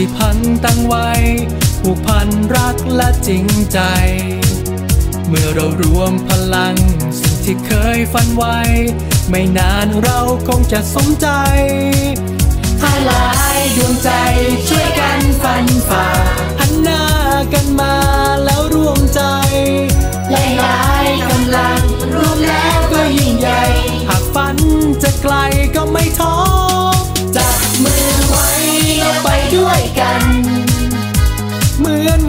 ที่พันตั้งไว้ผูกพันรักและจริงใจ เมื่อเรารวมพลัง สิ่งที่เคยฝันไว้ ไม่นานเราคงจะสมใจถ้าหลายดวงใจช่วยกันฟันฝ่าหันหน้ากันมาแล้วร่วมใจหลายหลายกำลังรวมแล้วก็ยิ่งใหญ่ หากฝันจะไกลก็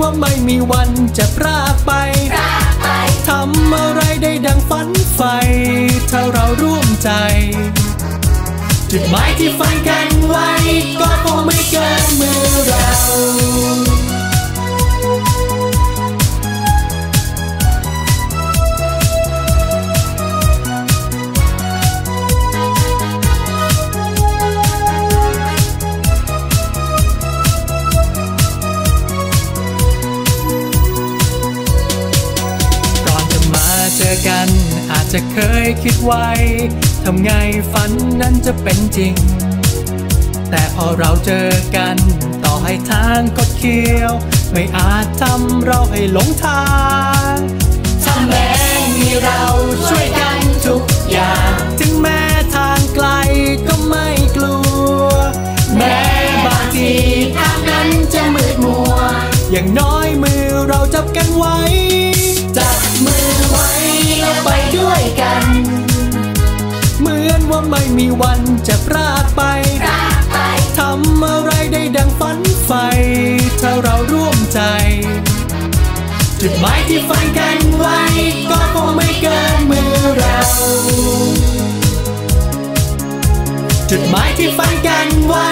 ว่าไม่มีวันจะพรากไปรักไปทำอะไรได้ดังฝันใฝ่ถ้าเราร่วมใจ จุดหมายที่ฝันกันไว้ จะเคยคิดไว้ ทำไงฝันนั้นจะเป็นจริง แต่พอเราเจอกัน ต่อให้ทางก็เคี้ยว ไม่อาจทำเราให้หลงทางถ้าแม้มีเราช่วยกันทุกอย่าง ถึงแม้ทางไกลก็ไม่กลัว แม้บางทีทางนั้นจะมืดมัว อย่างน้อยมือเราจับกันไว้ ว่าไม่มีวันจะพรากไปรักไปทำอะไรได้ดังฝันใฝ่ถ้าเราร่วมใจ จุดหมายที่ฝันกันไว้ ก็คงไม่เกินมือเรา จุดหมายที่ฝันกันไว้